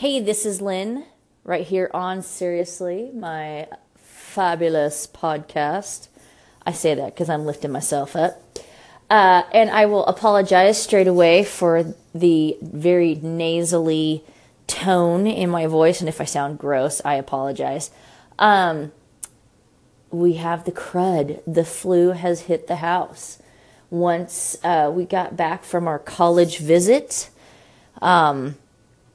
Hey, this is Lynn, right here on Seriously, my fabulous podcast. I say that because I'm lifting myself up. Uh, and I will apologize straight away for the very nasally tone in my voice. And if I sound gross, I apologize. Um, we have the crud. The flu has hit the house. Once uh, we got back from our college visit, um,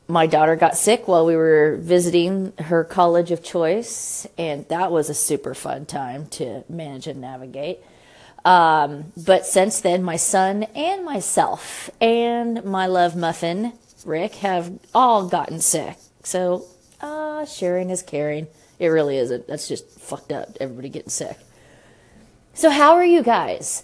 my daughter got sick while we were visiting her college of choice, and that was a super fun time to manage and navigate. Um, but since then, my son and myself and my love muffin, Rick, have all gotten sick. So, uh, sharing is caring. It really isn't. That's just fucked up. Everybody getting sick. So, how are you guys?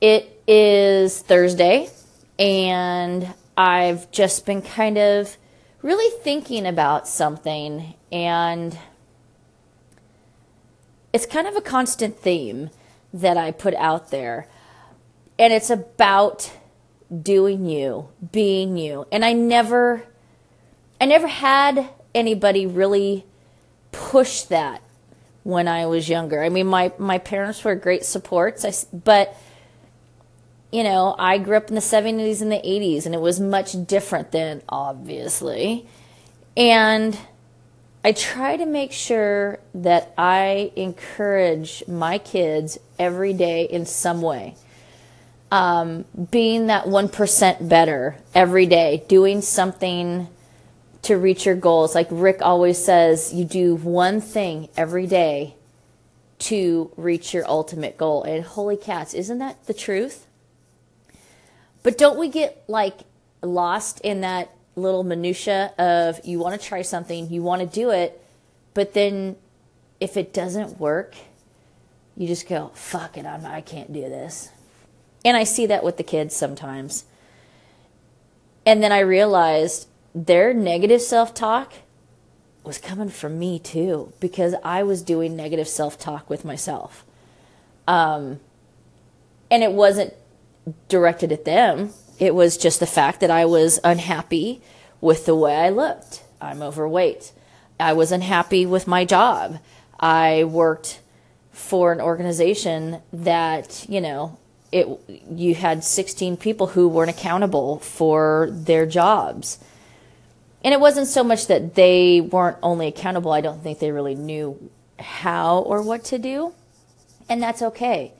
It is Thursday, and I've just been kind of really thinking about something, and it's kind of a constant theme that I put out there. And it's about doing you, being you. And I never I never had anybody really push that when I was younger. I mean, my my parents were great supports, I, but you know, I grew up in the 70s and the 80s and it was much different then, obviously. And I try to make sure that I encourage my kids every day in some way. Um, being that 1% better every day, doing something to reach your goals. Like Rick always says, you do one thing every day to reach your ultimate goal. And holy cats, isn't that the truth? But don't we get like lost in that little minutia of you want to try something, you want to do it, but then if it doesn't work, you just go, fuck it, I'm, I can't do this. And I see that with the kids sometimes. And then I realized their negative self talk was coming from me too, because I was doing negative self talk with myself. Um, and it wasn't directed at them. It was just the fact that I was unhappy with the way I looked. I'm overweight. I was unhappy with my job. I worked for an organization that, you know, it you had 16 people who weren't accountable for their jobs. And it wasn't so much that they weren't only accountable, I don't think they really knew how or what to do. And that's okay.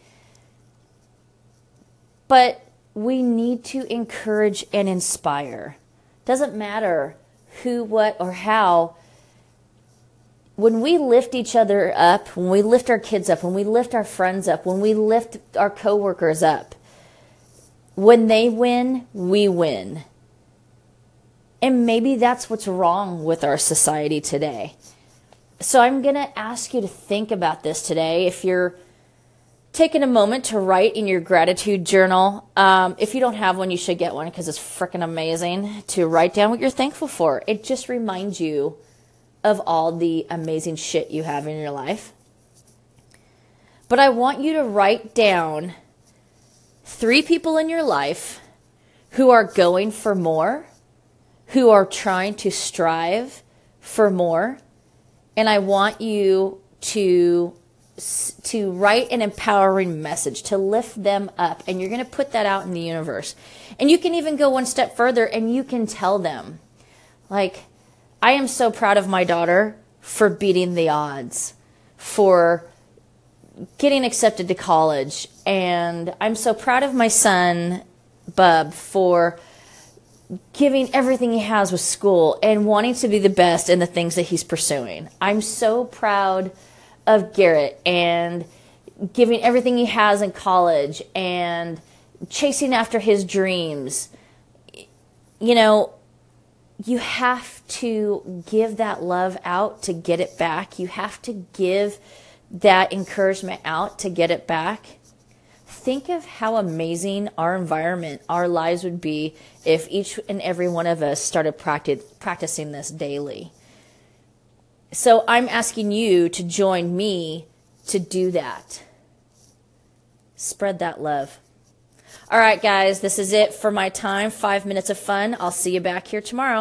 But we need to encourage and inspire. Doesn't matter who, what, or how. When we lift each other up, when we lift our kids up, when we lift our friends up, when we lift our coworkers up, when they win, we win. And maybe that's what's wrong with our society today. So I'm going to ask you to think about this today. If you're taking a moment to write in your gratitude journal. Um, if you don't have one, you should get one because it's freaking amazing to write down what you're thankful for. It just reminds you of all the amazing shit you have in your life. But I want you to write down three people in your life who are going for more, who are trying to strive for more. And I want you to to write an empowering message to lift them up and you're going to put that out in the universe. And you can even go one step further and you can tell them like i am so proud of my daughter for beating the odds for getting accepted to college and i'm so proud of my son bub for giving everything he has with school and wanting to be the best in the things that he's pursuing. I'm so proud of Garrett and giving everything he has in college and chasing after his dreams. You know, you have to give that love out to get it back. You have to give that encouragement out to get it back. Think of how amazing our environment, our lives would be if each and every one of us started practice, practicing this daily. So I'm asking you to join me to do that. Spread that love. All right, guys, this is it for my time. Five minutes of fun. I'll see you back here tomorrow.